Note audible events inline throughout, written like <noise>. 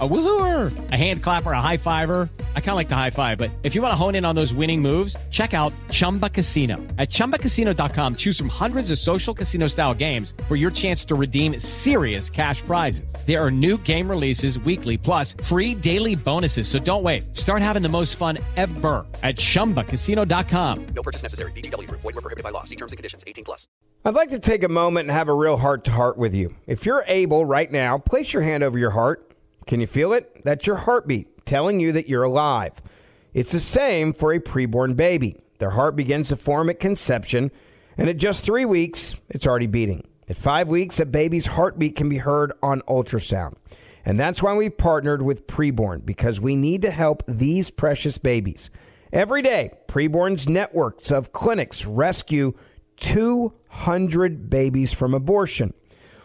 A woohooer, a hand clapper, a high fiver. I kind of like the high five, but if you want to hone in on those winning moves, check out Chumba Casino. At ChumbaCasino.com, choose from hundreds of social casino style games for your chance to redeem serious cash prizes. There are new game releases weekly, plus free daily bonuses. So don't wait. Start having the most fun ever at ChumbaCasino.com. No purchase necessary. VGW Group. Void were prohibited by law. See terms and conditions. 18 plus. I'd like to take a moment and have a real heart to heart with you. If you're able right now, place your hand over your heart. Can you feel it? That's your heartbeat telling you that you're alive. It's the same for a preborn baby. Their heart begins to form at conception, and at just three weeks, it's already beating. At five weeks, a baby's heartbeat can be heard on ultrasound. And that's why we've partnered with Preborn, because we need to help these precious babies. Every day, Preborn's networks of clinics rescue 200 babies from abortion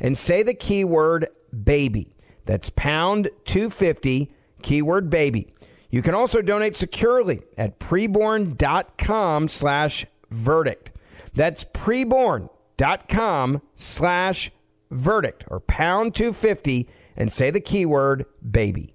and say the keyword baby. That's pound 250, keyword baby. You can also donate securely at preborn.com slash verdict. That's preborn.com slash verdict or pound 250 and say the keyword baby.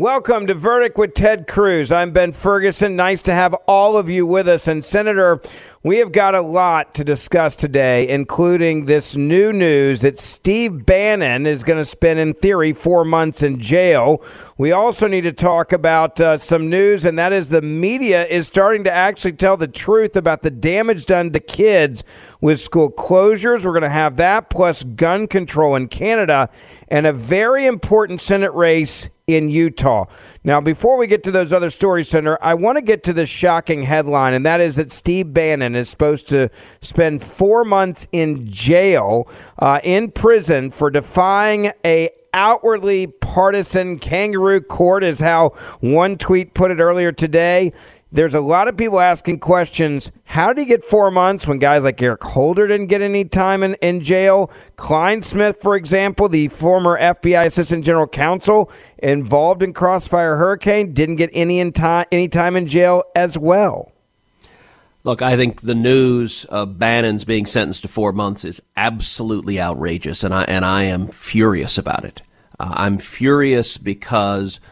Welcome to Verdict with Ted Cruz. I'm Ben Ferguson. Nice to have all of you with us. And Senator, we have got a lot to discuss today, including this new news that Steve Bannon is going to spend, in theory, four months in jail. We also need to talk about uh, some news, and that is the media is starting to actually tell the truth about the damage done to kids with school closures. We're going to have that, plus gun control in Canada, and a very important Senate race in Utah. Now, before we get to those other stories, Senator, I want to get to this shocking headline, and that is that Steve Bannon is supposed to spend four months in jail, uh, in prison, for defying a outwardly partisan kangaroo court, is how one tweet put it earlier today. There's a lot of people asking questions. How did he get four months when guys like Eric Holder didn't get any time in, in jail? Clinesmith, for example, the former FBI Assistant General Counsel involved in Crossfire Hurricane, didn't get any, in time, any time in jail as well. Look, I think the news of Bannon's being sentenced to four months is absolutely outrageous, and I, and I am furious about it. Uh, I'm furious because –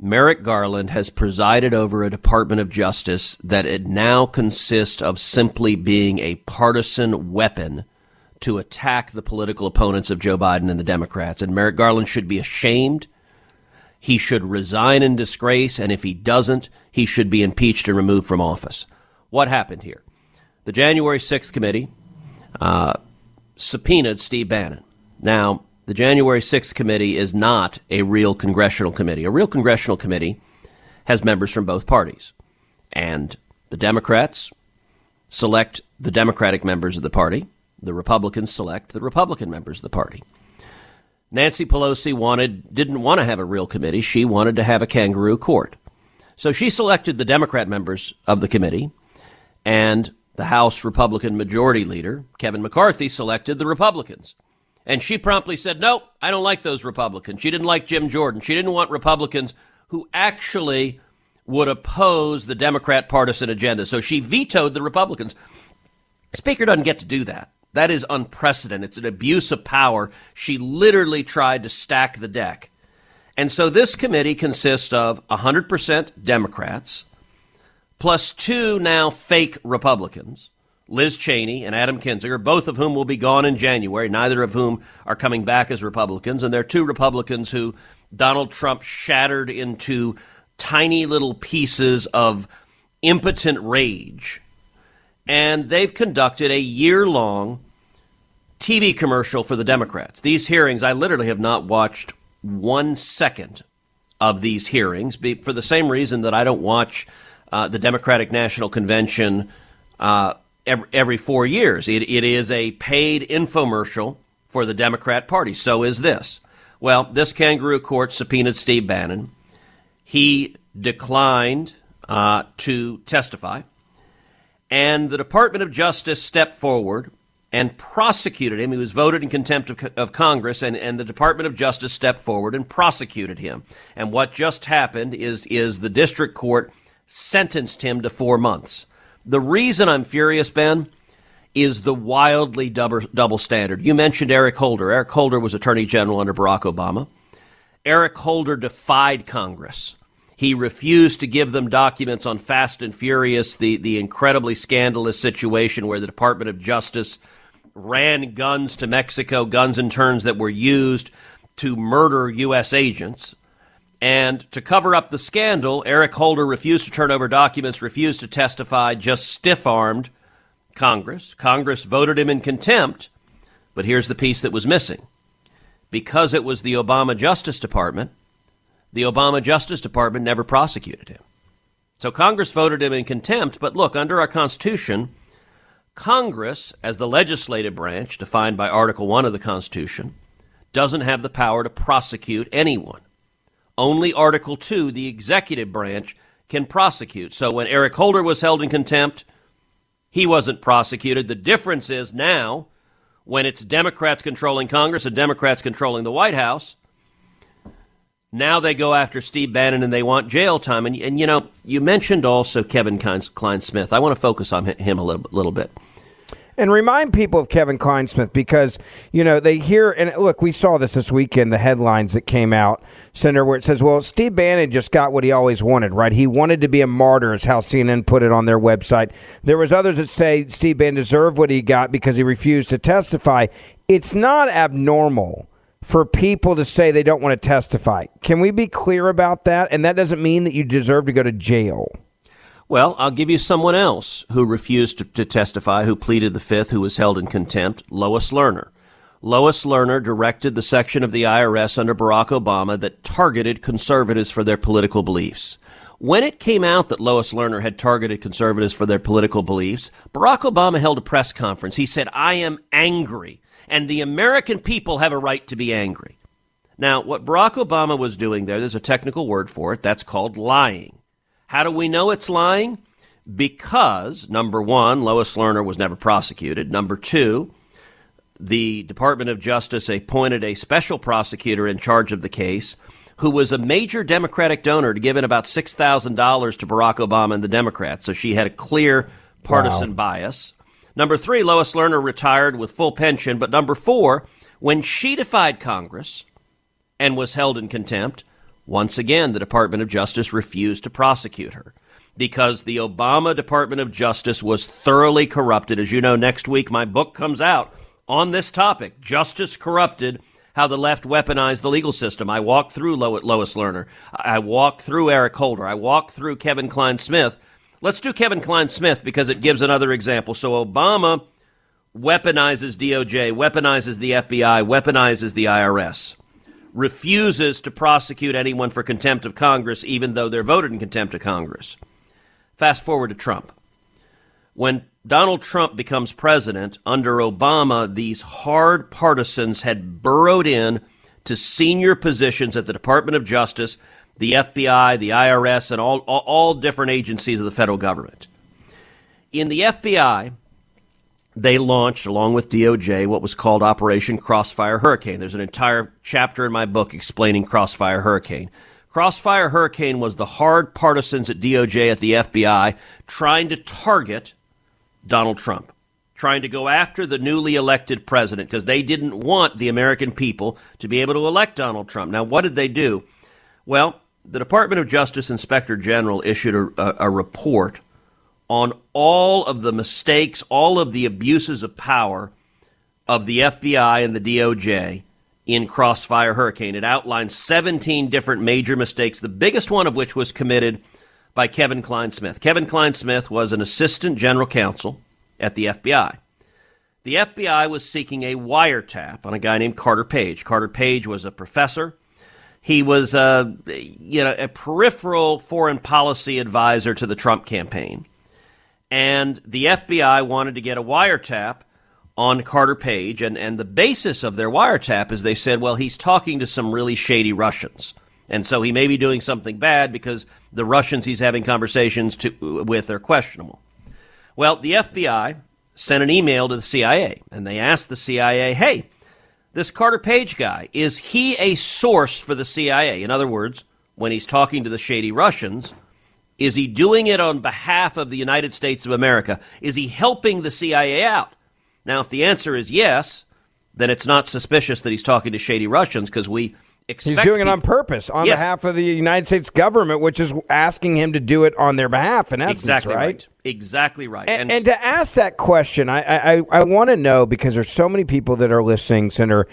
Merrick Garland has presided over a Department of Justice that it now consists of simply being a partisan weapon to attack the political opponents of Joe Biden and the Democrats. And Merrick Garland should be ashamed. He should resign in disgrace. And if he doesn't, he should be impeached and removed from office. What happened here? The January 6th committee uh, subpoenaed Steve Bannon. Now, the January 6th committee is not a real congressional committee. A real congressional committee has members from both parties. And the Democrats select the Democratic members of the party, the Republicans select the Republican members of the party. Nancy Pelosi wanted didn't want to have a real committee. She wanted to have a kangaroo court. So she selected the Democrat members of the committee and the House Republican majority leader, Kevin McCarthy, selected the Republicans. And she promptly said, Nope, I don't like those Republicans. She didn't like Jim Jordan. She didn't want Republicans who actually would oppose the Democrat partisan agenda. So she vetoed the Republicans. Speaker doesn't get to do that. That is unprecedented. It's an abuse of power. She literally tried to stack the deck. And so this committee consists of 100% Democrats plus two now fake Republicans Liz Cheney and Adam Kinzinger, both of whom will be gone in January, neither of whom are coming back as Republicans. And they're two Republicans who Donald Trump shattered into tiny little pieces of impotent rage. And they've conducted a year long TV commercial for the Democrats. These hearings, I literally have not watched one second of these hearings for the same reason that I don't watch uh, the Democratic National Convention. Uh, every, every four years. It, it is a paid infomercial for the Democrat Party. So is this. Well, this kangaroo court subpoenaed Steve Bannon. He declined uh, to testify. And the Department of Justice stepped forward and prosecuted him. He was voted in contempt of, of, Congress, and, and the Department of Justice stepped forward and prosecuted him. And what just happened is, is the district court sentenced him to four months. The reason I'm furious, Ben, is the wildly double, double standard. You mentioned Eric Holder. Eric Holder was Attorney General under Barack Obama. Eric Holder defied Congress. He refused to give them documents on Fast and Furious, the, the incredibly scandalous situation where the Department of Justice ran guns to Mexico, guns and turns that were used to murder U.S. agents. And to cover up the scandal, Eric Holder refused to turn over documents, refused to testify, just stiff armed Congress. Congress voted him in contempt, but here's the piece that was missing. Because it was the Obama Justice Department, the Obama Justice Department never prosecuted him. So Congress voted him in contempt, but look, under our Constitution, Congress, as the legislative branch defined by Article 1 of the Constitution, doesn't have the power to prosecute anyone. Only Article 2, the executive branch, can prosecute. So when Eric Holder was held in contempt, he wasn't prosecuted. The difference is now, when it's Democrats controlling Congress and Democrats controlling the White House, now they go after Steve Bannon and they want jail time. And, and you know, you mentioned also Kevin Clinesmith. I want to focus on him a little, little bit and remind people of Kevin Clinesmith because you know they hear and look, we saw this this weekend. The headlines that came out, Senator, where it says, "Well, Steve Bannon just got what he always wanted, right? He wanted to be a martyr," is how CNN put it on their website. There was others that say Steve Bannon deserved what he got because he refused to testify. It's not abnormal for people to say they don't want to testify. Can we be clear about that? And that doesn't mean that you deserve to go to jail. Well, I'll give you someone else who refused to, to, testify, who pleaded the fifth, who was held in contempt Lois Lerner. Lois Lerner directed the section of the IRS under Barack Obama that targeted conservatives for their political beliefs. When it came out that Lois Lerner had targeted conservatives for their political beliefs, Barack Obama held a press conference. He said, I am angry, and the American people have a right to be angry. Now, what Barack Obama was doing there, there's a technical word for it, that's called lying. How do we know it's lying? Because, number one, Lois Lerner was never prosecuted. Number two, the Department of Justice appointed a special prosecutor in charge of the case who was a major Democratic donor to give in about $6,000 to Barack Obama and the Democrats. So she had a clear partisan wow. bias. Number three, Lois Lerner retired with full pension. But number four, when she defied Congress and was held in contempt, once again, the Department of Justice refused to prosecute her because the Obama Department of Justice was thoroughly corrupted. As you know, next week my book comes out on this topic Justice Corrupted How the Left Weaponized the Legal System. I walk through Lois Lerner, I walk through Eric Holder, I walk through Kevin Clinesmith. Let's do Kevin Clinesmith because it gives another example. So Obama weaponizes DOJ, weaponizes the FBI, weaponizes the IRS refuses to prosecute anyone for contempt of Congress, even though they're voted in contempt of Congress. Fast forward to Trump. When Donald Trump becomes president, under Obama, these hard partisans had burrowed in to senior positions at the Department of Justice, the FBI, the IRS, and all, all, all different agencies of the federal government. In the FBI, they launched, along with DOJ, what was called Operation Crossfire Hurricane. There's an entire chapter in my book explaining Crossfire Hurricane. Crossfire Hurricane was the hard partisans at DOJ at the FBI trying to target Donald Trump, trying to go after the newly elected president because they didn't want the American people to be able to elect Donald Trump. Now, what did they do? Well, the Department of Justice Inspector General issued a, a, a report on all of the mistakes, all of the abuses of power of the FBI and the DOJ in Crossfire Hurricane. It outlines 17 different major mistakes, the biggest one of which was committed by Kevin Clinesmith. Kevin Clinesmith was an assistant general counsel at the FBI. The FBI was seeking a wiretap on a guy named Carter Page. Carter Page was a professor. He was a, you know, a peripheral foreign policy advisor to the Trump campaign. And the FBI wanted to get a wiretap on Carter Page, and, and the basis of their wiretap is they said, well, he's talking to some really shady Russians. And so he may be doing something bad because the Russians he's having conversations to, with are questionable. Well, the FBI sent an email to the CIA, and they asked the CIA, hey, this Carter Page guy, is he a source for the CIA? In other words, when he's talking to the shady Russians, is he doing it on behalf of the United States of America? Is he helping the CIA out? Now, if the answer is yes, then it's not suspicious that he's talking to shady Russians because we expect. He's doing it on purpose on yes. behalf of the United States government, which is asking him to do it on their behalf. In essence, exactly right? right. Exactly right. And, and, and to ask that question, I I, I want to know because there's so many people that are listening, Senator.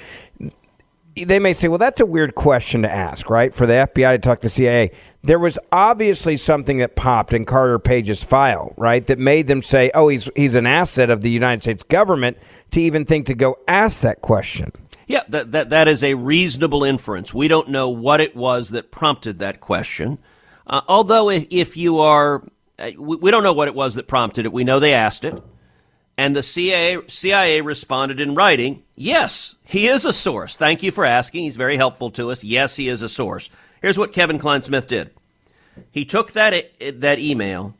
They may say, "Well, that's a weird question to ask, right?" For the FBI to talk to the CIA, there was obviously something that popped in Carter Page's file, right, that made them say, "Oh, he's he's an asset of the United States government." To even think to go ask that question. Yeah, that, that, that is a reasonable inference. We don't know what it was that prompted that question. Uh, although, if, if you are, uh, we, we, don't know what it was that prompted it. We know they asked it. And the CIA, CIA responded in writing, yes, he is a source. Thank you for asking. He's very helpful to us. Yes, he is a source. Here's what Kevin Clinesmith did he took that, that email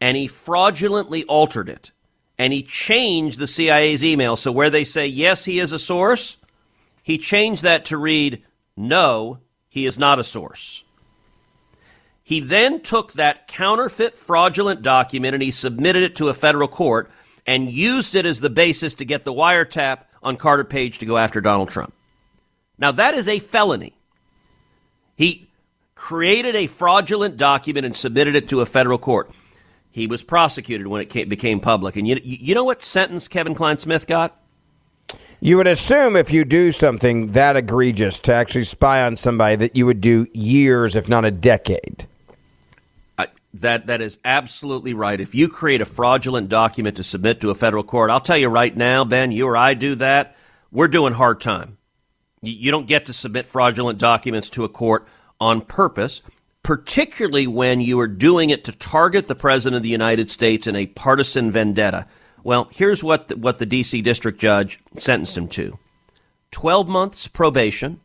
and he fraudulently altered it. And he changed the CIA's email. So where they say, yes, he is a source, he changed that to read, No, he is not a source. He then took that counterfeit fraudulent document and he submitted it to a federal court and used it as the basis to get the wiretap on Carter Page to go after Donald Trump. Now, that is a felony. He created a fraudulent document and submitted it to a federal court. He was prosecuted when it came, became public. And you, you know what sentence Kevin Clinesmith got? You would assume if you do something that egregious to actually spy on somebody that you would do years, if not a decade. That that is absolutely right. If you create a fraudulent document to submit to a federal court, I'll tell you right now, Ben, you or I do that, we're doing hard time. You, don't get to submit fraudulent documents to a court on purpose, particularly when you are doing it to target the president of the United States in a partisan vendetta. Well, here's what the, what the D.C. district judge sentenced him to 12 months probation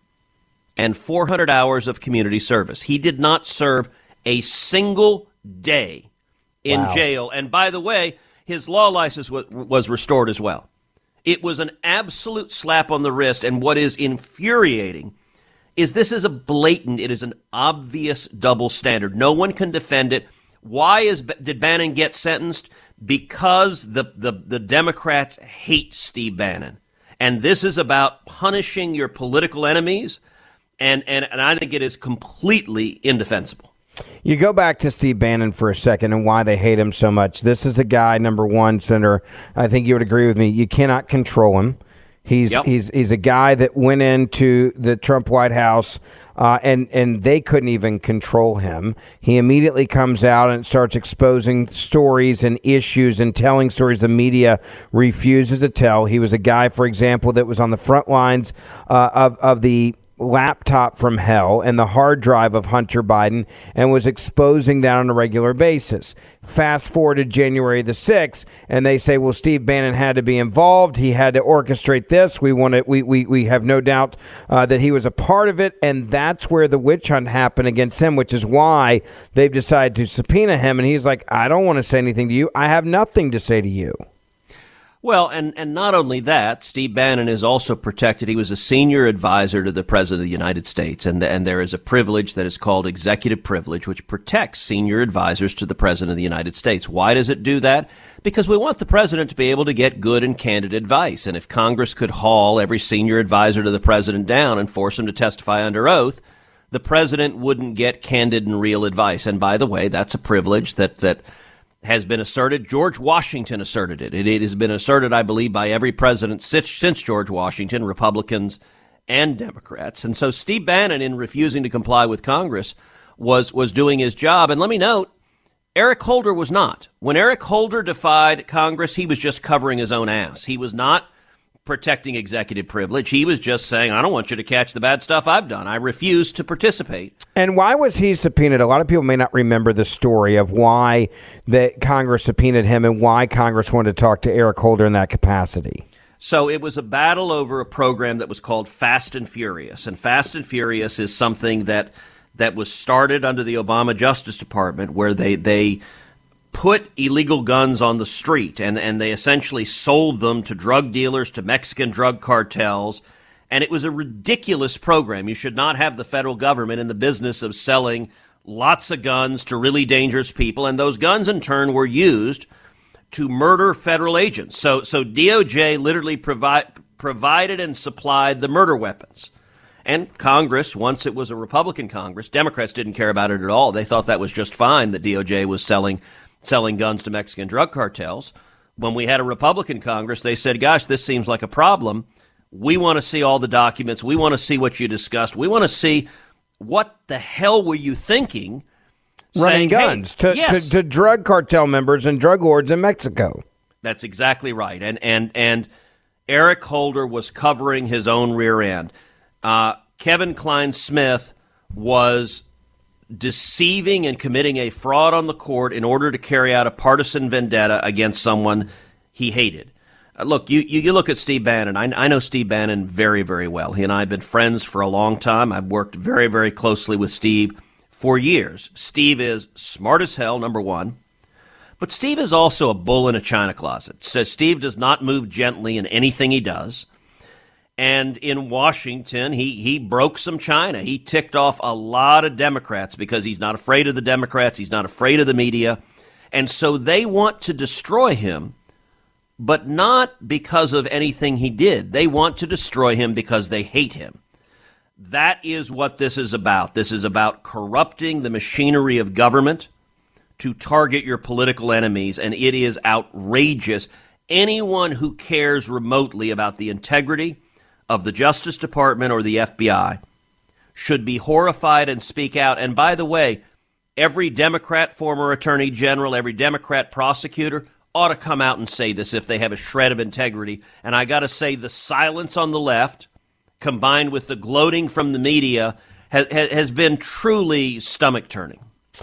and 400 hours of community service. He did not serve a single day in wow. jail. And by the way, his law license was, was restored as well. It was an absolute slap on the wrist. And what is infuriating is this is a blatant, it is an obvious double standard. No one can defend it. Why is did Bannon get sentenced? because the, the, the Democrats hate Steve Bannon. And this is about punishing your political enemies. And, and, and I think it is completely indefensible. You go back to Steve Bannon for a second and why they hate him so much. This is a guy, number one, Senator. I think you would agree with me. You cannot control him. He's yep. he's he's a guy that went into the Trump White House uh, and and they couldn't even control him. He immediately comes out and starts exposing stories and issues and telling stories the media refuses to tell. He was a guy, for example, that was on the front lines uh, of of the laptop from hell and the hard drive of Hunter Biden and was exposing that on a regular basis. Fast forward to January the 6th, and they say, well, Steve Bannon had to be involved. He had to orchestrate this. We want to, we, we, we have no doubt uh, that he was a part of it. And that's where the witch hunt happened against him, which is why they've decided to subpoena him. And he's like, I don't want to say anything to you. I have nothing to say to you. Well, and, and not only that, Steve Bannon is also protected. He was a senior advisor to the President of the United States, and, and there is a privilege that is called executive privilege, which protects senior advisors to the President of the United States. Why does it do that? Because we want the President to be able to get good and candid advice. And if Congress could haul every senior advisor to the President down and force him to testify under oath, the President wouldn't get candid and real advice. And by the way, that's a privilege that, that has been asserted. George Washington asserted it. It, it has been asserted, I believe, by every president since, since George Washington, Republicans and Democrats. And so Steve Bannon, in refusing to comply with Congress, was was doing his job. And let me note, Eric Holder was not. When Eric Holder defied Congress, he was just covering his own ass. He was not protecting executive privilege. He was just saying, I don't want you to catch the bad stuff I've done. I refuse to participate. And why was he subpoenaed? A lot of people may not remember the story of why that Congress subpoenaed him and why Congress wanted to talk to Eric Holder in that capacity. So it was a battle over a program that was called Fast and Furious. And Fast and Furious is something that that was started under the Obama Justice Department where they they put illegal guns on the street and, and they essentially sold them to drug dealers, to Mexican drug cartels. And it was a ridiculous program. You should not have the federal government in the business of selling lots of guns to really dangerous people. And those guns, in turn, were used to murder federal agents. So, so DOJ literally provide, provided and supplied the murder weapons. And Congress, once it was a Republican Congress, Democrats didn't care about it at all. They thought that was just fine that DOJ was selling selling guns to Mexican drug cartels. When we had a Republican Congress, they said, gosh, this seems like a problem. We want to see all the documents. We want to see what you discussed. We want to see what the hell were you thinking running saying, guns hey, to, yes. to, to drug cartel members and drug lords in Mexico. That's exactly right. And and and Eric Holder was covering his own rear end. Uh, Kevin Clinesmith was deceiving and committing a fraud on the court in order to carry out a partisan vendetta against someone he hated. Uh, look, you, you, you, look at Steve Bannon. I, I know Steve Bannon very, very well. He and I have been friends for a long time. I've worked very, very closely with Steve for years. Steve is smart as hell, number one. But Steve is also a bull in a china closet. So Steve does not move gently in anything he does. And in Washington, he, he broke some China. He ticked off a lot of Democrats because he's not afraid of the Democrats. He's not afraid of the media. And so they want to destroy him, but not because of anything he did. They want to destroy him because they hate him. That is what this is about. This is about corrupting the machinery of government to target your political enemies, and it is outrageous. Anyone who cares remotely about the integrity, of the Justice Department or the FBI should be horrified and speak out. And by the way, every Democrat former attorney general, every Democrat prosecutor ought to come out and say this if they have a shred of integrity. And I got to say, the silence on the left, combined with the gloating from the media, has, has been truly stomach turning.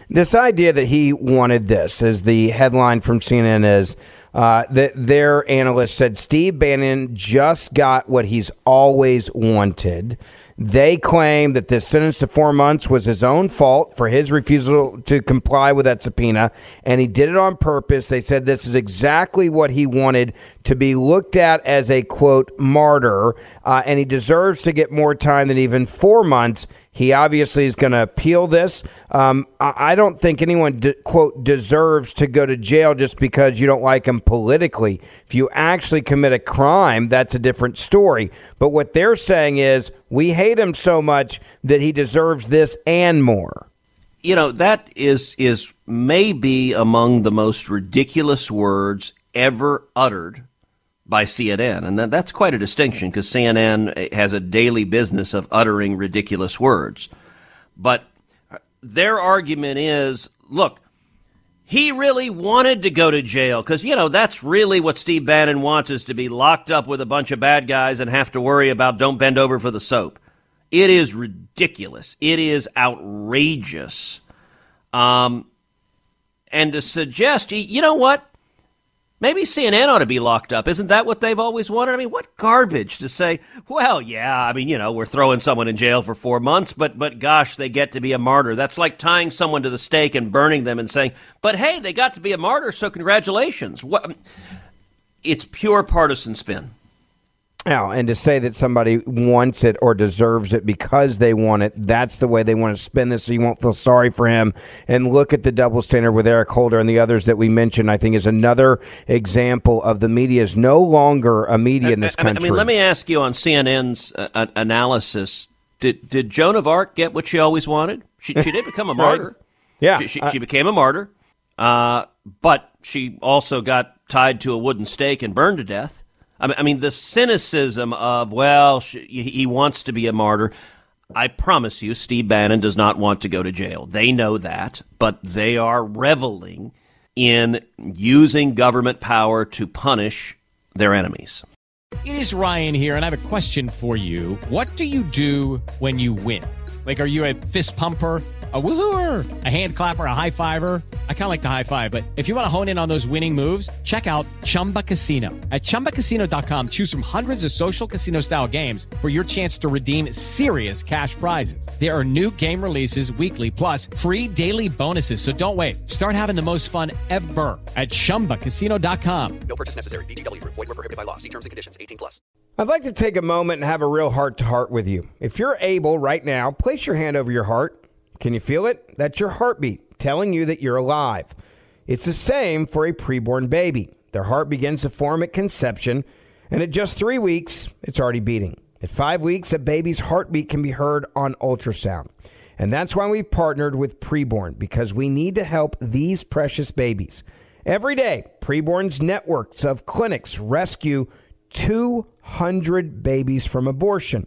This idea that he wanted this, as the headline from CNN is, uh, their analyst said Steve Bannon just got what he's always wanted. They claim that this sentence to four months was his own fault for his refusal to comply with that subpoena, and he did it on purpose. They said this is exactly what he wanted to be looked at as a quote martyr, uh, and he deserves to get more time than even four months. He obviously is going to appeal this. Um, I don't think anyone, de- quote, deserves to go to jail just because you don't like him politically. If you actually commit a crime, that's a different story. But what they're saying is we hate him so much that he deserves this and more. You know, that is, is maybe among the most ridiculous words ever uttered by CNN. And that, that's quite a distinction because CNN has a daily business of uttering ridiculous words. But their argument is look, he really wanted to go to jail because, you know, that's really what Steve Bannon wants is to be locked up with a bunch of bad guys and have to worry about don't bend over for the soap. It is ridiculous. It is outrageous. Um, and to suggest, you know what? Maybe CNN ought to be locked up. Isn't that what they've always wanted? I mean, what garbage to say, well, yeah, I mean, you know, we're throwing someone in jail for four months, but, but gosh, they get to be a martyr. That's like tying someone to the stake and burning them and saying, but hey, they got to be a martyr, so congratulations. What? It's pure partisan spin. Now, and to say that somebody wants it or deserves it because they want it, that's the way they want to spin this so you won't feel sorry for him. And look at the double standard with Eric Holder and the others that we mentioned, I think is another example of the media is no longer a media in this country. I mean, let me ask you on CNN's uh, analysis did, did Joan of Arc get what she always wanted? She, she did become a <laughs> martyr. Yeah. She, she, she, became a martyr, uh, but she also got tied to a wooden stake and burned to death. I mean, the cynicism of, well, he wants to be a martyr. I promise you, Steve Bannon does not want to go to jail. They know that, but they are reveling in using government power to punish their enemies. It is Ryan here, and I have a question for you. What do you do when you win? Like, are you a fist pumper? A woohooer, a hand clapper, a high fiver. I kind of like the high five, but if you want to hone in on those winning moves, check out Chumba Casino. At ChumbaCasino.com, choose from hundreds of social casino style games for your chance to redeem serious cash prizes. There are new game releases weekly, plus free daily bonuses. So don't wait. Start having the most fun ever at ChumbaCasino.com. No purchase necessary. VGW Group. Void were prohibited by law. See terms and conditions. 18 plus. I'd like to take a moment and have a real heart to heart with you. If you're able right now, place your hand over your heart. Can you feel it? That's your heartbeat telling you that you're alive. It's the same for a preborn baby. Their heart begins to form at conception, and at just three weeks, it's already beating. At five weeks, a baby's heartbeat can be heard on ultrasound. And that's why we've partnered with Preborn, because we need to help these precious babies. Every day, Preborn's networks of clinics rescue 200 babies from abortion.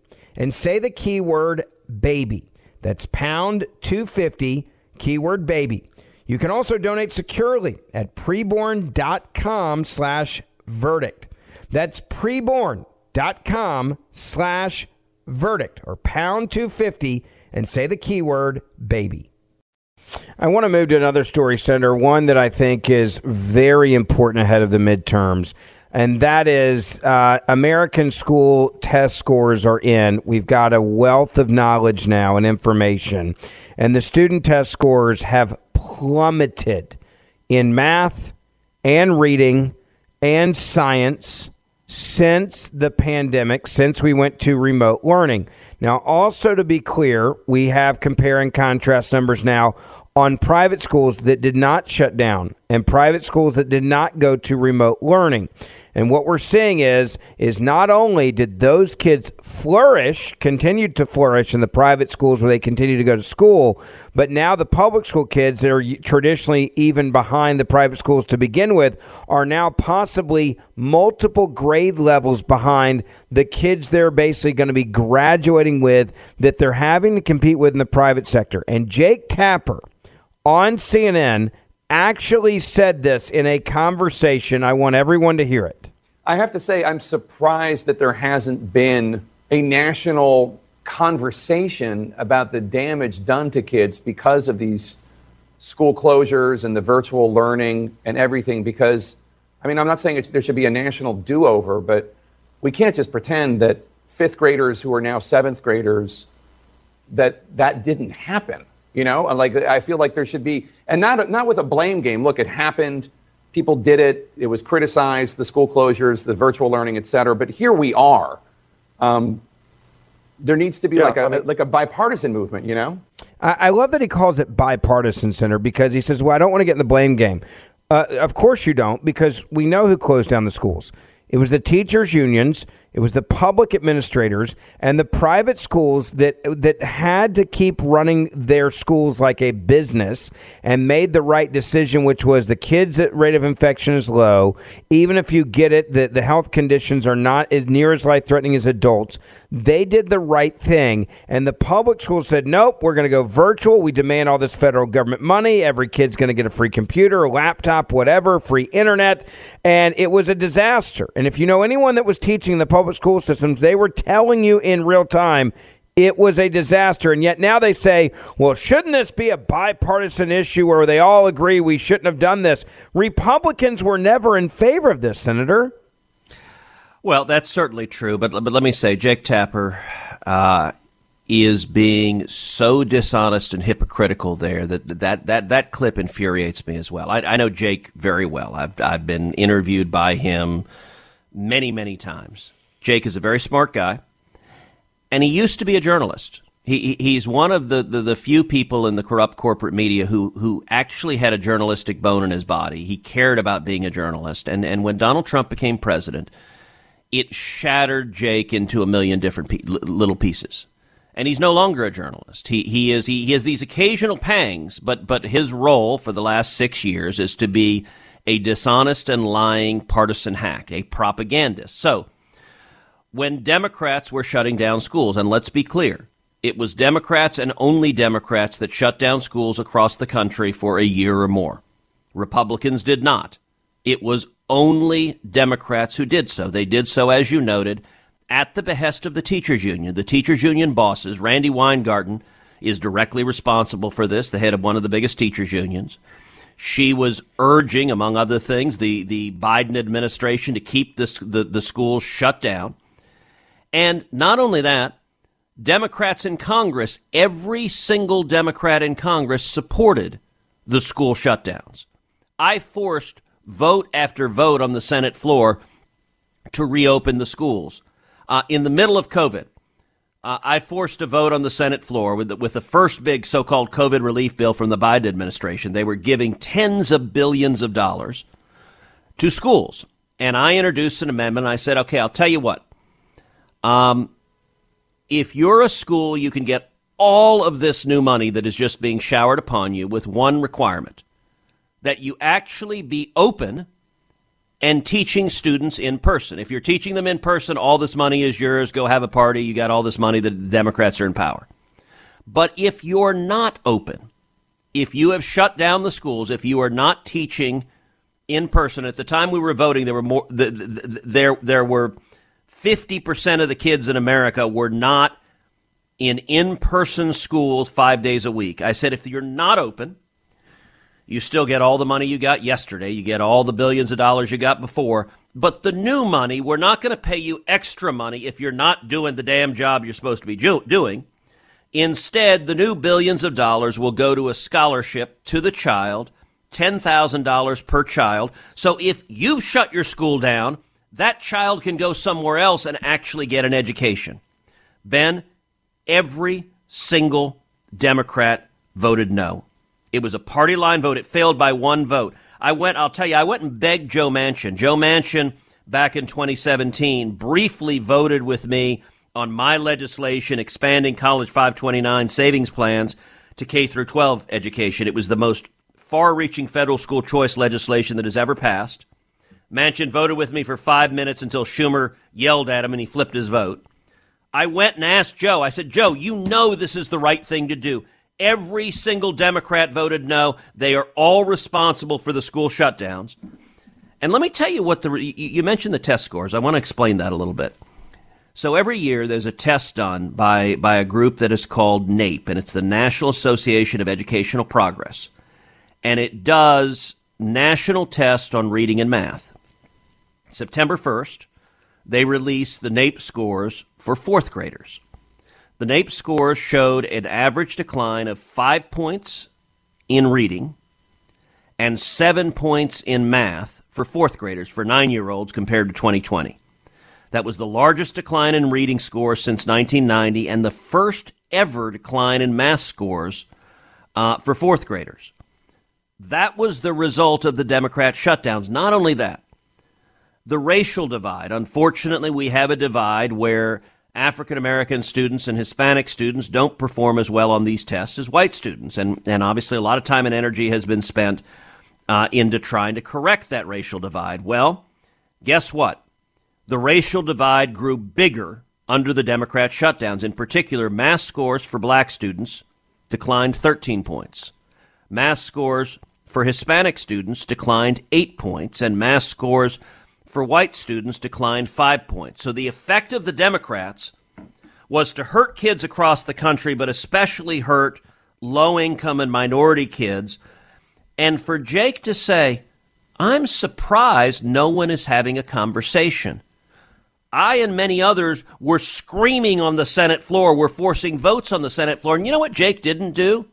and say the keyword baby. That's pound 250, keyword baby. You can also donate securely at preborn.com slash verdict. That's preborn.com slash verdict or pound 250 and say the keyword baby. I want to move to another story, Senator, one that I think is very important ahead of the midterms and that is uh, American school test scores are in. We've got a wealth of knowledge now and information, and the student test scores have plummeted in math and reading and science since the pandemic, since we went to remote learning. Now, also to be clear, we have compare and contrast numbers now on private schools that did not shut down and private schools that did not go to remote learning. And what we're seeing is is not only did those kids flourish, continued to flourish in the private schools where they continue to go to school, but now the public school kids that are traditionally even behind the private schools to begin with are now possibly multiple grade levels behind the kids they're basically going to be graduating with that they're having to compete with in the private sector. And Jake Tapper on CNN actually said this in a conversation. I want everyone to hear it. I have to say, I'm surprised that there hasn't been a national conversation about the damage done to kids because of these school closures and the virtual learning and everything. Because, I mean, I'm not saying it, there should be a national do over, but we can't just pretend that fifth graders who are now seventh graders that that didn't happen. You know, like I feel like there should be, and not not with a blame game. Look, it happened. People did it. It was criticized. The school closures, the virtual learning, et cetera. But here we are. Um, there needs to be yeah, like a I mean, like a bipartisan movement. You know. I, I love that he calls it bipartisan center because he says, "Well, I don't want to get in the blame game." Uh, of course you don't, because we know who closed down the schools. It was the teachers' unions. It was the public administrators and the private schools that that had to keep running their schools like a business and made the right decision, which was the kids' rate of infection is low. Even if you get it, that the health conditions are not as near as life threatening as adults. They did the right thing, and the public schools said, "Nope, we're going to go virtual. We demand all this federal government money. Every kid's going to get a free computer, a laptop, whatever, free internet." And it was a disaster. And if you know anyone that was teaching the public public school systems, they were telling you in real time it was a disaster. And yet now they say, well, shouldn't this be a bipartisan issue where they all agree we shouldn't have done this? Republicans were never in favor of this, Senator. Well, that's certainly true. But, but let me say, Jake Tapper uh, is being so dishonest and hypocritical there that that, that, that clip infuriates me as well. I, I know Jake very well. I've, I've been interviewed by him many, many times. Jake is a very smart guy, and he used to be a journalist. He, he's one of the, the, the, few people in the corrupt corporate media who, who actually had a journalistic bone in his body. He cared about being a journalist. And, and when Donald Trump became president, it shattered Jake into a million different pe- little pieces. And he's no longer a journalist. He, he is he, he has these occasional pangs, but but his role for the last six years is to be a dishonest and lying partisan hack, a propagandist. So when Democrats were shutting down schools, and let's be clear, it was Democrats and only Democrats that shut down schools across the country for a year or more. Republicans did not. It was only Democrats who did so. They did so, as you noted, at the behest of the teachers union. The teachers union bosses, Randi Weingarten, is directly responsible for this, the head of one of the biggest teachers unions. She was urging, among other things, the, the Biden administration to keep this, the, the schools shut down. And not only that, Democrats in Congress, every single Democrat in Congress supported the school shutdowns. I forced vote after vote on the Senate floor to reopen the schools. Uh, in the middle of COVID, uh, I forced a vote on the Senate floor with the, with the first big so called COVID relief bill from the Biden administration. They were giving tens of billions of dollars to schools. And I introduced an amendment. I said, okay, I'll tell you what. Um, if you're a school, you can get all of this new money that is just being showered upon you with one requirement that you actually be open and teaching students in person. If you're teaching them in person, all this money is yours. Go have a party. You got all this money. The Democrats are in power. But if you're not open, if you have shut down the schools, if you are not teaching in person, at the time we were voting, there were more. The, the, the, there there were fifty percent of the kids in America were not in in-person school five days a week. I said if you're not open, you still get all the money you got yesterday. You get all the billions of dollars you got before. But the new money, we're not going to pay you extra money if you're not doing the damn job you're supposed to be doing. Instead, the new billions of dollars will go to a scholarship to the child, $10,000 per child. So if you shut your school down, that child can go somewhere else and actually get an education. Ben, every single Democrat voted no. It was a party line vote. It failed by one vote. I went, I'll tell you, I went and begged Joe Manchin. Joe Manchin, back in 2017, briefly voted with me on my legislation expanding College 529 savings plans to K through 12 education. It was the most far reaching federal school choice legislation that has ever passed. Manchin voted with me for five minutes until Schumer yelled at him and he flipped his vote. I went and asked Joe, I said, Joe, you know this is the right thing to do. Every single Democrat voted no. They are all responsible for the school shutdowns. And let me tell you what the you mentioned the test scores. I want to explain that a little bit. So every year there's a test done by by a group that is called NAEP, and it's the National Association of Educational Progress, and it does national tests on reading and math. September 1st, they released the NAEP scores for fourth graders. The NAEP scores showed an average decline of five points in reading and seven points in math for fourth graders, for nine year olds, compared to 2020. That was the largest decline in reading scores since 1990 and the first ever decline in math scores uh, for fourth graders. That was the result of the Democrat shutdowns. Not only that, the racial divide. Unfortunately, we have a divide where African American students and Hispanic students don't perform as well on these tests as white students. And, and obviously, a lot of time and energy has been spent uh, into trying to correct that racial divide. Well, guess what? The racial divide grew bigger under the Democrat shutdowns. In particular, math scores for black students declined 13 points. Math scores for Hispanic students declined 8 points, and math scores for white students declined five points. So the effect of the Democrats was to hurt kids across the country, but especially hurt low income and minority kids. And for Jake to say, I'm surprised no one is having a conversation. I and many others were screaming on the Senate floor. We're forcing votes on the Senate floor. And you know what Jake didn't do?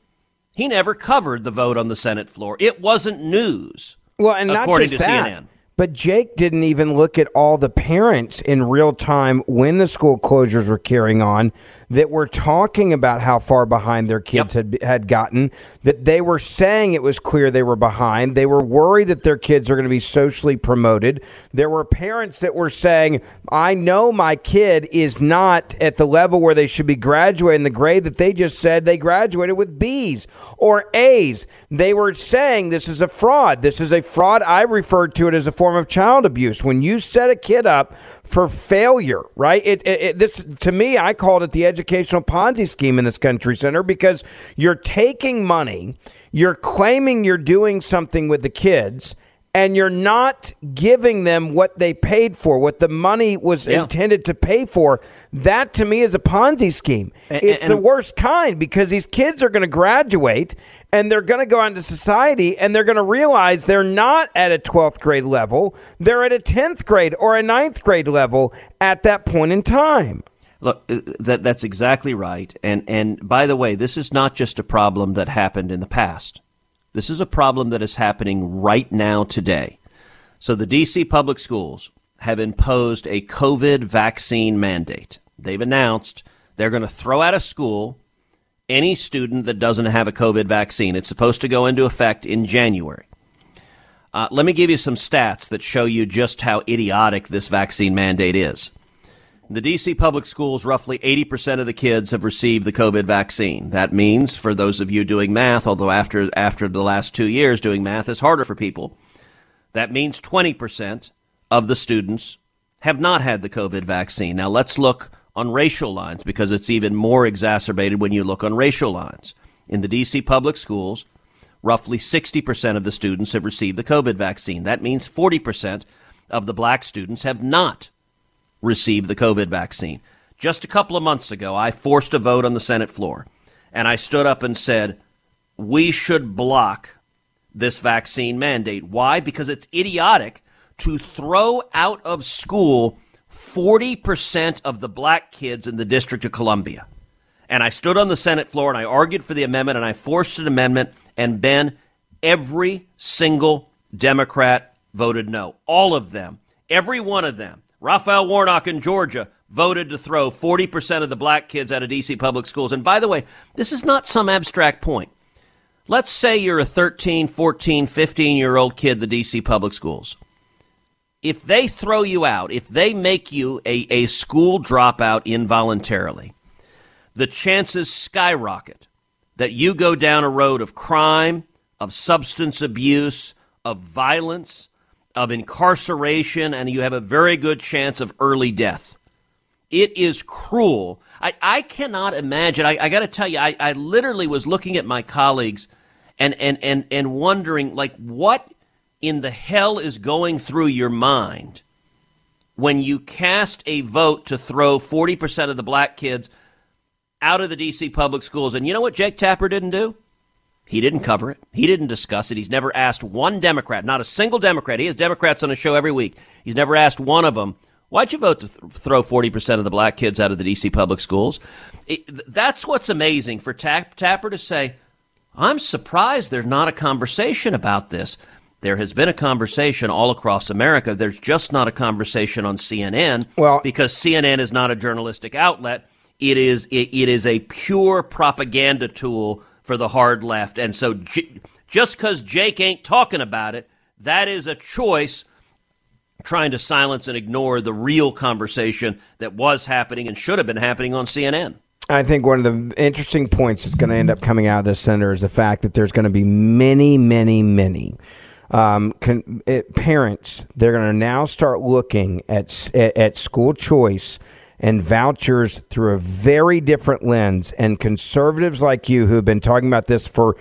He never covered the vote on the Senate floor. It wasn't news. Well, and according to that, CNN. But Jake didn't even look at all the parents in real time when the school closures were carrying on that were talking about how far behind their kids yep. had had gotten. That they were saying it was clear they were behind. They were worried that their kids are going to be socially promoted. There were parents that were saying, "I know my kid is not at the level where they should be graduating the grade that they just said they graduated with B's or A's." They were saying this is a fraud. This is a fraud. I referred to it as a form of child abuse. When you set a kid up for failure, right? It, it, it, this to me, I called it the educational Ponzi scheme in this country center because you're taking money, you're claiming you're doing something with the kids, and you're not giving them what they paid for, what the money was yeah. intended to pay for. That to me is a Ponzi scheme. And, it's and, the worst kind because these kids are going to graduate and they're going to go into society and they're going to realize they're not at a 12th grade level. They're at a 10th grade or a 9th grade level at that point in time. Look, uh, that that's exactly right. And and by the way, this is not just a problem that happened in the past. This is a problem that is happening right now today. So the DC public schools have imposed a COVID vaccine mandate. They've announced they're going to throw out of school any student that doesn't have a COVID vaccine. It's supposed to go into effect in January. Uh, let me give you some stats that show you just how idiotic this vaccine mandate is. The DC public schools, roughly 80% of the kids have received the COVID vaccine. That means, for those of you doing math, although after, after the last two years, doing math is harder for people, that means 20% of the students have not had the COVID vaccine. Now let's look on racial lines because it's even more exacerbated when you look on racial lines. In the DC public schools, roughly 60% of the students have received the COVID vaccine. That means 40% of the black students have not received the COVID vaccine. Just a couple of months ago, I forced a vote on the Senate floor, and I stood up and said, We should block this vaccine mandate. Why? Because it's idiotic to throw out of school 40% of the black kids in the District of Columbia. And I stood on the Senate floor and I argued for the amendment and I forced an amendment. And Ben, every single Democrat voted no. All of them. Every one of them. Raphael Warnock in Georgia voted to throw 40% of the black kids out of DC public schools. And by the way, this is not some abstract point. Let's say you're a 13, 14, 15 year old kid the DC public schools if they throw you out, if they make you a, a school dropout involuntarily, the chances skyrocket that you go down a road of crime, of substance abuse, of violence, of incarceration, and you have a very good chance of early death. It is cruel. I, I cannot imagine. I, I got to tell you, I, I literally was looking at my colleagues and, and, and, and wondering, like, what in the hell is going through your mind when you cast a vote to throw 40% of the black kids out of the DC public schools? And you know what Jake Tapper didn't do? He didn't cover it. He didn't discuss it. He's never asked one Democrat, not a single Democrat. He has Democrats on his show every week. He's never asked one of them, why'd you vote to th- throw 40% of the black kids out of the DC public schools? It, that's what's amazing for Tapper to say, I'm surprised there's not a conversation about this. There has been a conversation all across America. There's just not a conversation on CNN. Well, because CNN is not a journalistic outlet. It is it, it is a pure propaganda tool for the hard left. And so J- just because Jake ain't talking about it, that is a choice trying to silence and ignore the real conversation that was happening and should have been happening on CNN. I think one of the interesting points that's going to end up coming out of this center is the fact that there's going to be many, many, many um, con- it, parents they're going to now start looking at, at, at school choice and vouchers through a very different lens. And conservatives like you, who have been talking about this for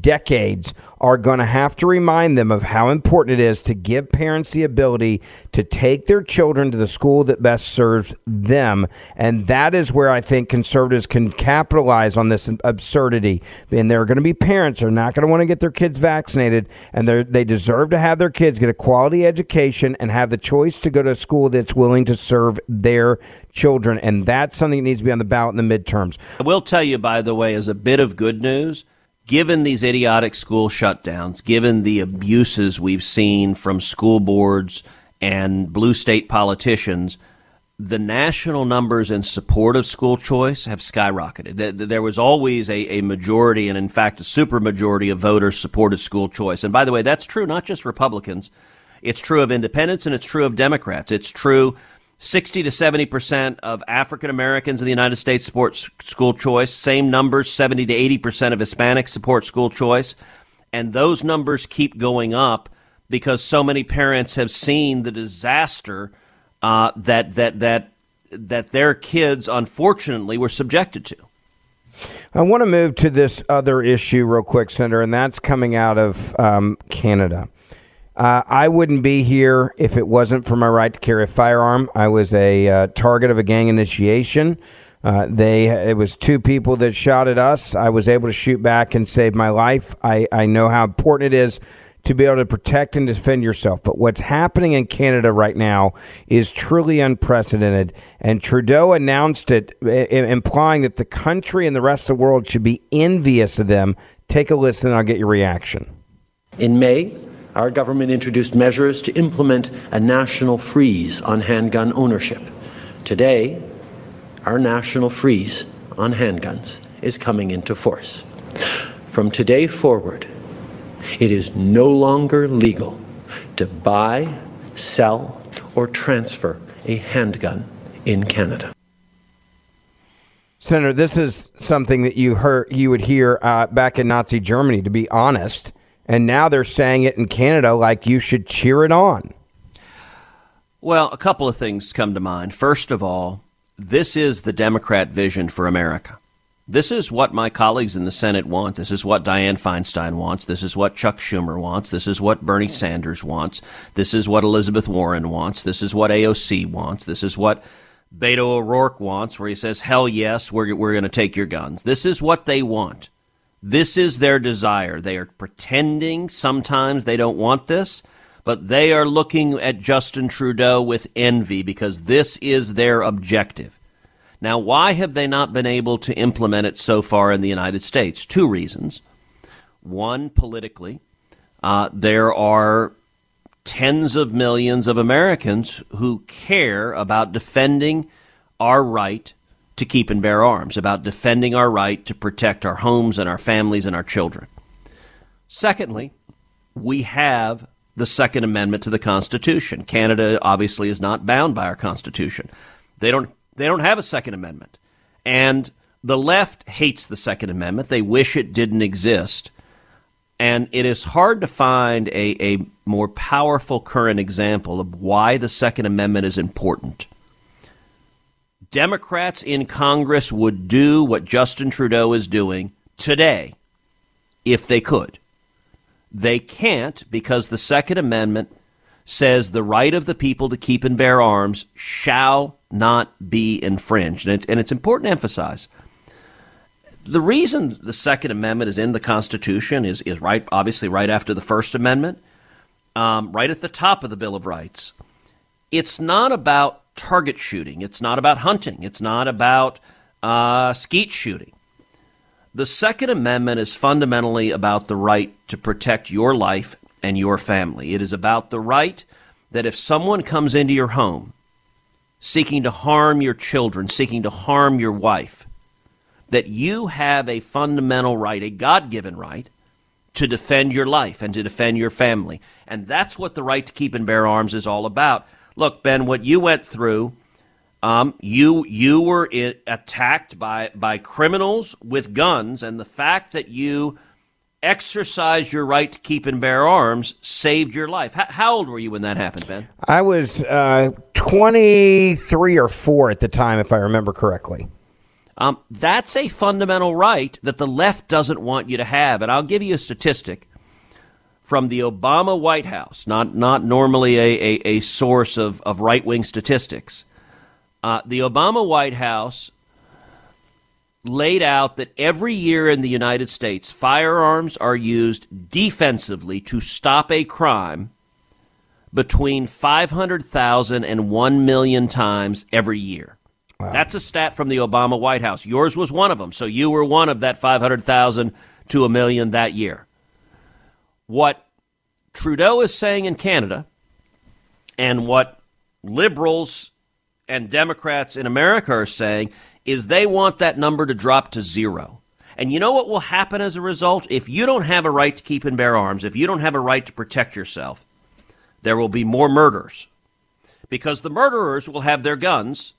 decades, are going to have to remind them of how important it is to give parents the ability to take their children to the school that best serves them. And that is where I think conservatives can capitalize on this absurdity. And there are going to be parents who are not going to want to get their kids vaccinated, and they deserve to have their kids get a quality education and have the choice to go to a school that's willing to serve their children. And that's something that needs to be on the ballot in the midterms. I will tell you, by the way, as a bit of good news given these idiotic school shutdowns, given the abuses we've seen from school boards and blue state politicians, the national numbers in support of school choice have skyrocketed. There was always a, a majority, and in fact, a supermajority of voters supported school choice. And by the way, that's true not just Republicans. It's true of independents and it's true of Democrats. It's true 60 to 70 percent of African Americans in the United States support school choice. Same numbers, 70 to 80 percent of Hispanics support school choice. And those numbers keep going up because so many parents have seen the disaster uh, that that that that their kids unfortunately were subjected to. I want to move to this other issue real quick, Senator, and that's coming out of um, Canada. Uh, I wouldn't be here if it wasn't for my right to carry a firearm. I was a uh, target of a gang initiation. Uh, they it was two people that shot at us. I was able to shoot back and save my life. I, I know how important it is to be able to protect and defend yourself. But what's happening in Canada right now is truly unprecedented. And Trudeau announced it, implying that the country and the rest of the world should be envious of them. Take a listen, and I'll get your reaction. In May, our government introduced measures to implement a national freeze on handgun ownership. Today, our national freeze on handguns is coming into force. From today forward, it is no longer legal to buy, sell, or transfer a handgun in Canada. Senator, this is something that you heard you would hear uh, back in Nazi Germany. To be honest, and now they're saying it in Canada, like you should cheer it on. Well, a couple of things come to mind. First of all, this is the Democrat vision for America. This is what my colleagues in the Senate want. This is what Dianne Feinstein wants. This is what Chuck Schumer wants. This is what Bernie Sanders wants. This is what Elizabeth Warren wants. This is what AOC wants. This is what Beto O'Rourke wants, where he says, hell yes, we're, we're going to take your guns. This is what they want. This is their desire. They are pretending sometimes they don't want this, but they are looking at Justin Trudeau with envy because this is their objective. Now, why have they not been able to implement it so far in the United States? Two reasons. One, politically, uh, there are tens of millions of Americans who care about defending our right to keep and bear arms, about defending our right to protect our homes and our families and our children. Secondly, we have the Second Amendment to the Constitution. Canada obviously is not bound by our Constitution. They don't they don't have a Second Amendment. And the left hates the Second Amendment. They wish it didn't exist. And it is hard to find a, a more powerful current example of why the Second Amendment is important. Democrats in Congress would do what Justin Trudeau is doing today if they could. They can't because the Second Amendment says the right of the people to keep and bear arms shall not be infringed. And, and it's important to emphasize the reason the Second Amendment is in the Constitution is, is right, obviously, right after the First Amendment, um, right at the top of the Bill of Rights. It's not about target shooting, it's not about hunting, it's not about uh, skeet shooting. The Second Amendment is fundamentally about the right to protect your life and your family. It is about the right that if someone comes into your home seeking to harm your children, seeking to harm your wife, that you have a fundamental right, a God given right, to defend your life and to defend your family. And that's what the right to keep and bear arms is all about. Look, Ben, what you went through, um, you you were attacked by by criminals with guns, and the fact that you exercised your right to keep and bear arms saved your life. H- how old were you when that happened, Ben? I was uh, 23 or 4 at the time, if I remember correctly. Um, that's a fundamental right that the left doesn't want you to have. And I'll give you a statistic from the Obama White House, not, not normally a, a, a source of, of right wing statistics. Uh, the Obama White House laid out that every year in the United States, firearms are used defensively to stop a crime between 500,000 and 1 million times every year. Wow. That's a stat from the Obama White House. Yours was one of them. So you were one of that 500,000 to a million that year. What Trudeau is saying in Canada and what liberals and Democrats in America are saying is they want that number to drop to zero. And you know what will happen as a result? If you don't have a right to keep and bear arms, if you don't have a right to protect yourself, there will be more murders. Because the murderers will have their guns,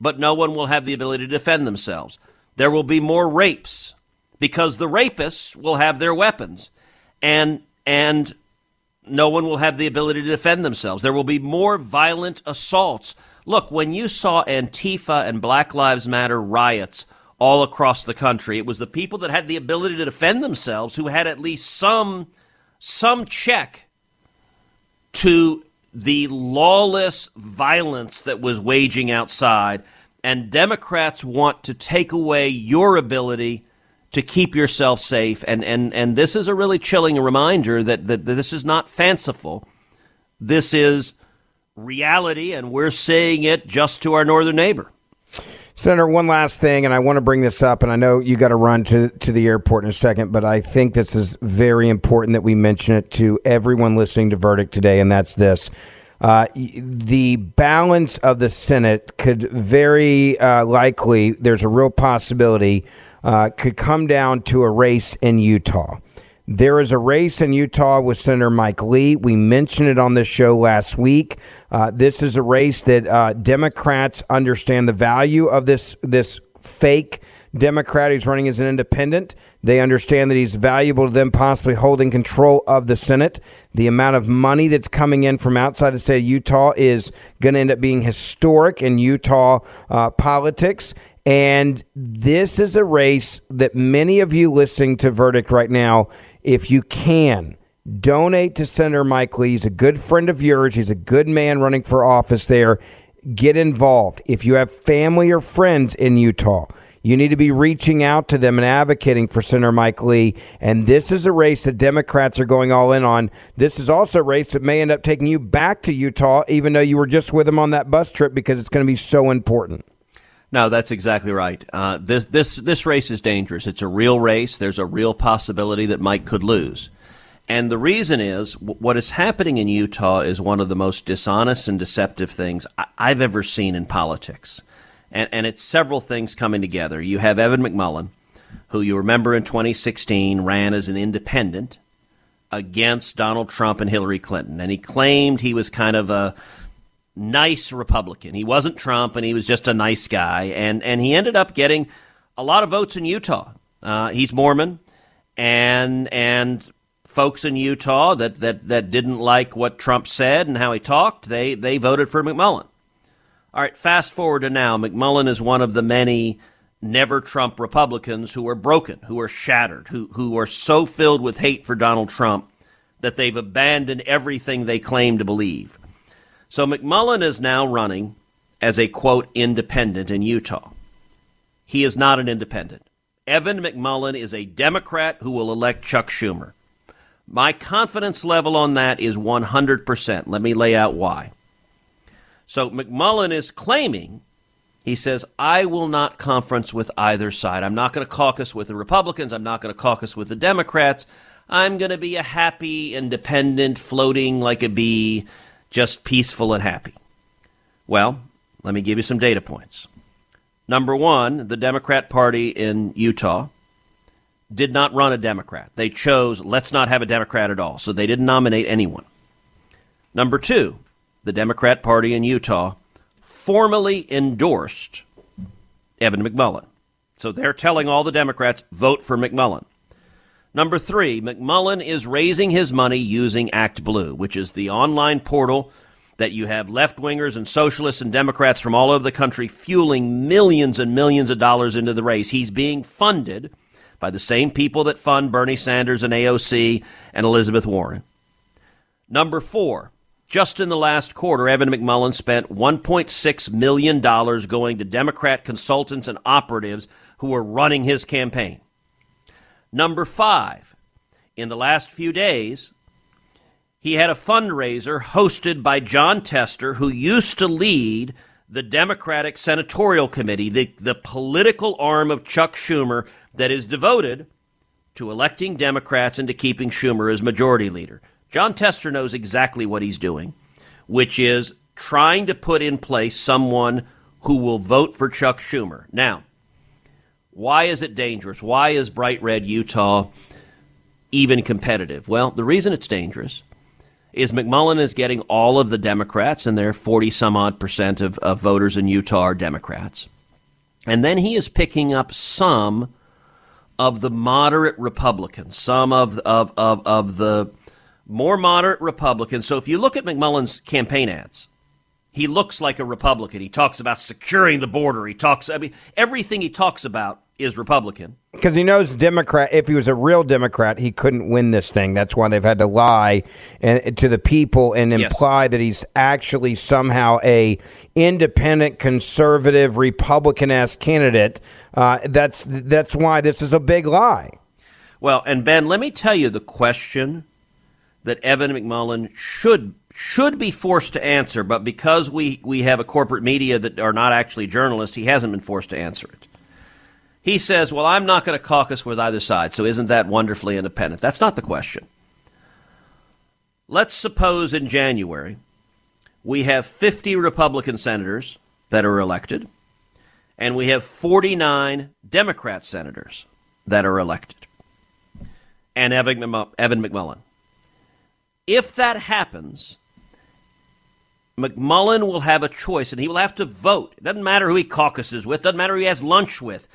but no one will have the ability to defend themselves. There will be more rapes because the rapists will have their weapons and and no one will have the ability to defend themselves. There will be more violent assaults. Look, when you saw Antifa and Black Lives Matter riots all across the country, it was the people that had the ability to defend themselves who had at least some some check to the lawless violence that was waging outside. And Democrats want to take away your ability to keep yourself safe. And, and, and this is a really chilling reminder that, that, that this is not fanciful. This is reality, and we're seeing it just to our northern neighbor. Senator, one last thing, and I want to bring this up, and I know you got to run to, to the airport in a second, but I think this is very important that we mention it to everyone listening to Verdict today, and that's this. Uh, the balance of the Senate could very uh, likely, there's a real possibility uh, could come down to a race in Utah. There is a race in Utah with Senator Mike Lee. We mentioned it on this show last week. Uh, this is a race that uh, Democrats understand the value of this this fake Democrat who's running as an independent. They understand that he's valuable to them, possibly holding control of the Senate. The amount of money that's coming in from outside the state of Utah is going to end up being historic in Utah uh, politics. And this is a race that many of you listening to Verdict right now, if you can, donate to Senator Mike Lee. He's a good friend of yours. He's a good man running for office there. Get involved. If you have family or friends in Utah, you need to be reaching out to them and advocating for Senator Mike Lee. And this is a race that Democrats are going all in on. This is also a race that may end up taking you back to Utah, even though you were just with him on that bus trip, because it's going to be so important. No, that's exactly right. Uh, this this this race is dangerous. It's a real race. There's a real possibility that Mike could lose, and the reason is w- what is happening in Utah is one of the most dishonest and deceptive things I- I've ever seen in politics, and and it's several things coming together. You have Evan McMullin, who you remember in 2016 ran as an independent against Donald Trump and Hillary Clinton, and he claimed he was kind of a nice Republican. He wasn't Trump, and he was just a nice guy. And and he ended up getting a lot of votes in Utah. Uh, he's Mormon, and and folks in Utah that, that that didn't like what Trump said and how he talked, they they voted for McMullin. All right, fast forward to now. McMullin is one of the many never Trump Republicans who are broken, who are shattered, who who are so filled with hate for Donald Trump that they've abandoned everything they claim to believe. So McMullin is now running as a quote independent in Utah. He is not an independent. Evan McMullin is a Democrat who will elect Chuck Schumer. My confidence level on that is 100%. Let me lay out why. So McMullin is claiming, he says, I will not conference with either side. I'm not going to caucus with the Republicans. I'm not going to caucus with the Democrats. I'm going to be a happy independent floating like a bee just peaceful and happy? Well, let me give you some data points. Number one, the Democrat Party in Utah did not run a Democrat. They chose, let's not have a Democrat at all. So they didn't nominate anyone. Number two, the Democrat Party in Utah formally endorsed Evan McMullin. So they're telling all the Democrats, vote for McMullin. Number three, McMullin is raising his money using ActBlue, which is the online portal that you have left wingers and socialists and Democrats from all over the country fueling millions and millions of dollars into the race. He's being funded by the same people that fund Bernie Sanders and AOC and Elizabeth Warren. Number four, just in the last quarter, Evan McMullin spent $1.6 million going to Democrat consultants and operatives who were running his campaign. Number five, in the last few days, he had a fundraiser hosted by Jon Tester, who used to lead the Democratic Senatorial Committee, the, the political arm of Chuck Schumer that is devoted to electing Democrats and to keeping Schumer as majority leader. Jon Tester knows exactly what he's doing, which is trying to put in place someone who will vote for Chuck Schumer. Now, why is it dangerous? Why is bright red Utah even competitive? Well, the reason it's dangerous is McMullin is getting all of the Democrats, and they're 40 some odd percent of, of voters in Utah are Democrats. And then he is picking up some of the moderate Republicans, some of, of, of, of the more moderate Republicans. So if you look at McMullin's campaign ads, he looks like a Republican. He talks about securing the border. He talks, I mean, everything he talks about is Republican. Because he knows Democrat. If he was a real Democrat, he couldn't win this thing. That's why they've had to lie and, to the people and imply yes. that he's actually somehow a independent, conservative, Republican-esque candidate. Uh, that's that's why this is a big lie. Well, and Ben, let me tell you the question that Evan McMullin should should be forced to answer, but because we, we have a corporate media that are not actually journalists, he hasn't been forced to answer it. He says, Well, I'm not going to caucus with either side, so isn't that wonderfully independent? That's not the question. Let's suppose in January we have 50 Republican senators that are elected, and we have 49 Democrat senators that are elected, and Evan McMullin. If that happens, McMullin will have a choice and he will have to vote. It doesn't matter who he caucuses with, doesn't matter who he has lunch with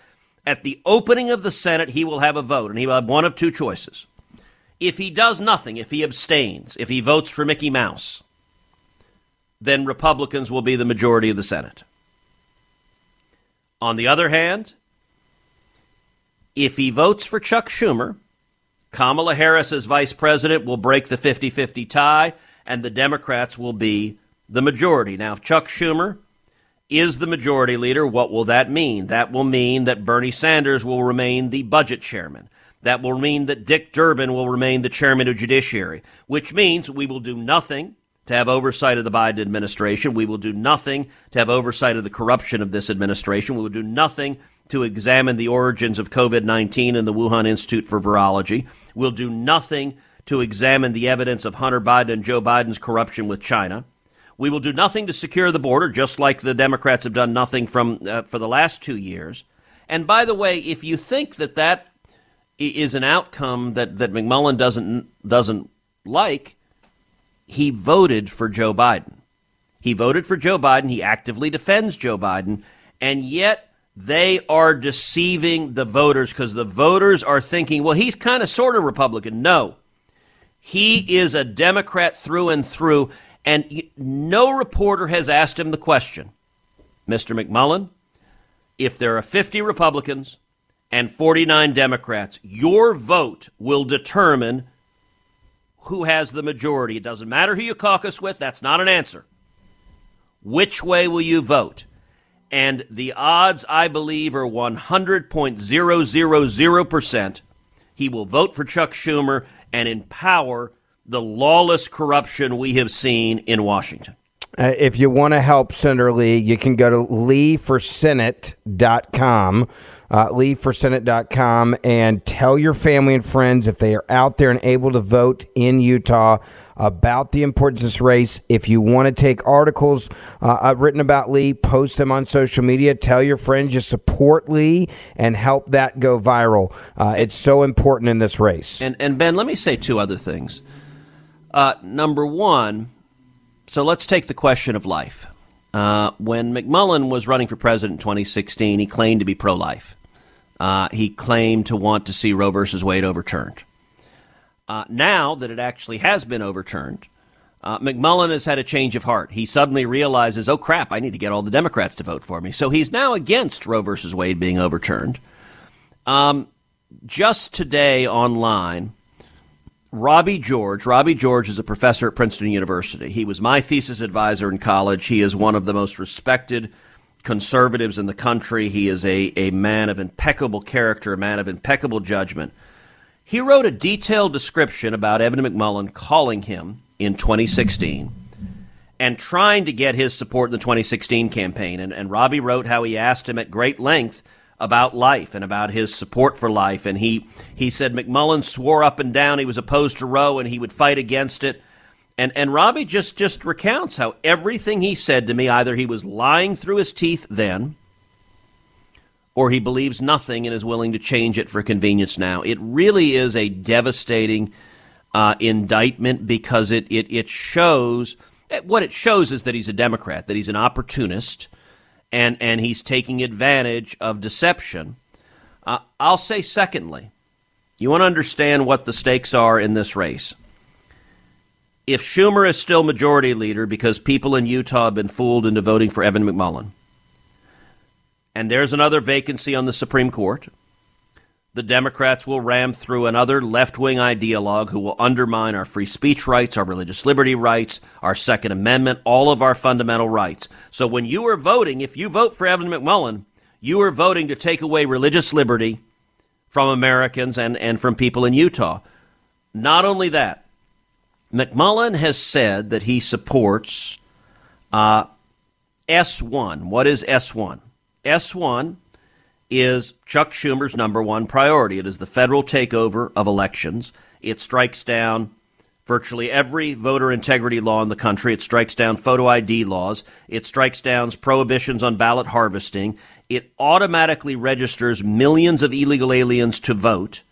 at the opening of the Senate, he will have a vote, and he will have one of two choices. If he does nothing, if he abstains, if he votes for Mickey Mouse, then Republicans will be the majority of the Senate. On the other hand, if he votes for Chuck Schumer, Kamala Harris as vice president will break the 50 50 tie, and the Democrats will be the majority. Now, if Chuck Schumer is the majority leader, what will that mean? That will mean that Bernie Sanders will remain the budget chairman. That will mean that Dick Durbin will remain the chairman of Judiciary, which means we will do nothing to have oversight of the Biden administration. We will do nothing to have oversight of the corruption of this administration. We will do nothing to examine the origins of COVID 19 and the Wuhan Institute for Virology. We'll do nothing to examine the evidence of Hunter Biden and Joe Biden's corruption with China. We will do nothing to secure the border, just like the Democrats have done nothing from uh, for the last two years. And by the way, if you think that that is an outcome that, that McMullin doesn't doesn't like, he voted for Joe Biden. He voted for Joe Biden. He actively defends Joe Biden, and yet they are deceiving the voters because the voters are thinking, well, he's kind of sort of Republican. No, he is a Democrat through and through. And no reporter has asked him the question Mr. McMullin, if there are 50 Republicans and 49 Democrats, your vote will determine who has the majority. It doesn't matter who you caucus with, that's not an answer. Which way will you vote? And the odds, I believe, are 100.000%. He will vote for Chuck Schumer and empower the lawless corruption we have seen in Washington. Uh, if you want to help Senator Lee, you can go to leeforsenate.com, uh, leeforsenate.com, and tell your family and friends if they are out there and able to vote in Utah about the importance of this race. If you want to take articles uh, uh, written about Lee, post them on social media. Tell your friends you support Lee and help that go viral. Uh, it's so important in this race. And, and Ben, let me say two other things. Uh, number one, so let's take the question of life. Uh, when McMullin was running for president in 2016, he claimed to be pro life. Uh, he claimed to want to see Roe versus Wade overturned. Uh, now that it actually has been overturned, uh, McMullin has had a change of heart. He suddenly realizes, oh crap, I need to get all the Democrats to vote for me. So he's now against Roe versus Wade being overturned. Um, just today online, Robbie George. Robbie George is a professor at Princeton University. He was my thesis advisor in college. He is one of the most respected conservatives in the country. He is a, a man of impeccable character, a man of impeccable judgment. He wrote a detailed description about Evan McMullin calling him in 2016 and trying to get his support in the 2016 campaign. And, and Robbie wrote how he asked him at great length about life and about his support for life. And he, he said McMullin swore up and down he was opposed to Roe and he would fight against it. And, and Robbie just, just recounts how everything he said to me, either he was lying through his teeth then, or he believes nothing and is willing to change it for convenience now. It really is a devastating uh, indictment because it, it, it shows what it shows is that he's a Democrat, that he's an opportunist, and, and he's taking advantage of deception. Uh, I'll say, secondly, you want to understand what the stakes are in this race. If Schumer is still majority leader because people in Utah have been fooled into voting for Evan McMullin, and there's another vacancy on the Supreme Court, the Democrats will ram through another left wing ideologue who will undermine our free speech rights, our religious liberty rights, our Second Amendment, all of our fundamental rights. So when you are voting, if you vote for Evan McMullin, you are voting to take away religious liberty from Americans and, and from people in Utah. Not only that, McMullin has said that he supports uh, S1. What is S1? S1 is Chuck Schumer's number one priority. It is the federal takeover of elections. It strikes down virtually every voter integrity law in the country. It strikes down photo ID laws. It strikes down prohibitions on ballot harvesting. It automatically registers millions of illegal aliens to vote.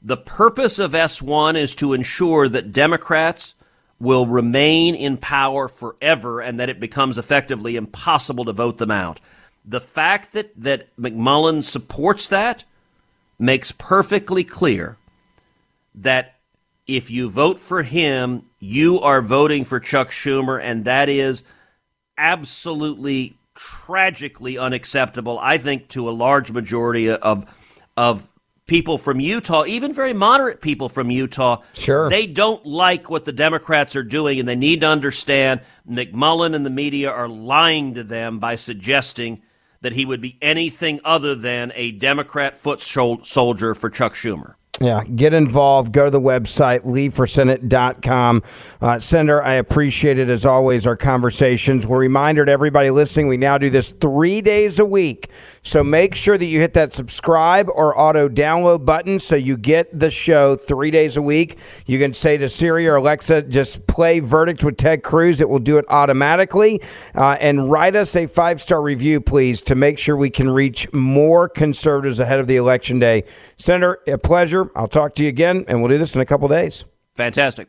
The purpose of S1 is to ensure that Democrats will remain in power forever and that it becomes effectively impossible to vote them out the fact that, that McMullin supports that makes perfectly clear that if you vote for him, you are voting for Chuck Schumer, and that is absolutely tragically unacceptable, I think, to a large majority of of people from Utah, even very moderate people from Utah. Sure. They don't like what the Democrats are doing, and they need to understand McMullin and the media are lying to them by suggesting that he would be anything other than a Democrat foot soldier for Chuck Schumer. Yeah, get involved. Go to the website, leeforsenate.com. Uh, Senator, I appreciate it as always, our conversations. We're reminder to everybody listening, we now do this three days a week. So make sure that you hit that subscribe or auto download button so you get the show three days a week. You can say to Siri or Alexa, just play Verdict with Ted Cruz. It will do it automatically. Uh, and write us a five star review, please, to make sure we can reach more conservatives ahead of the election day. Senator, a pleasure. I'll talk to you again, and we'll do this in a couple days. Fantastic.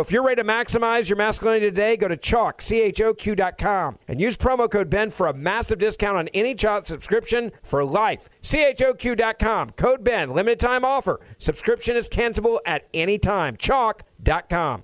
if you're ready to maximize your masculinity today, go to Choq, C-H-O-Q.com, and use promo code BEN for a massive discount on any Choq subscription for life. C-H-O-Q.com, code BEN, limited time offer. Subscription is cancelable at any time. Choq.com.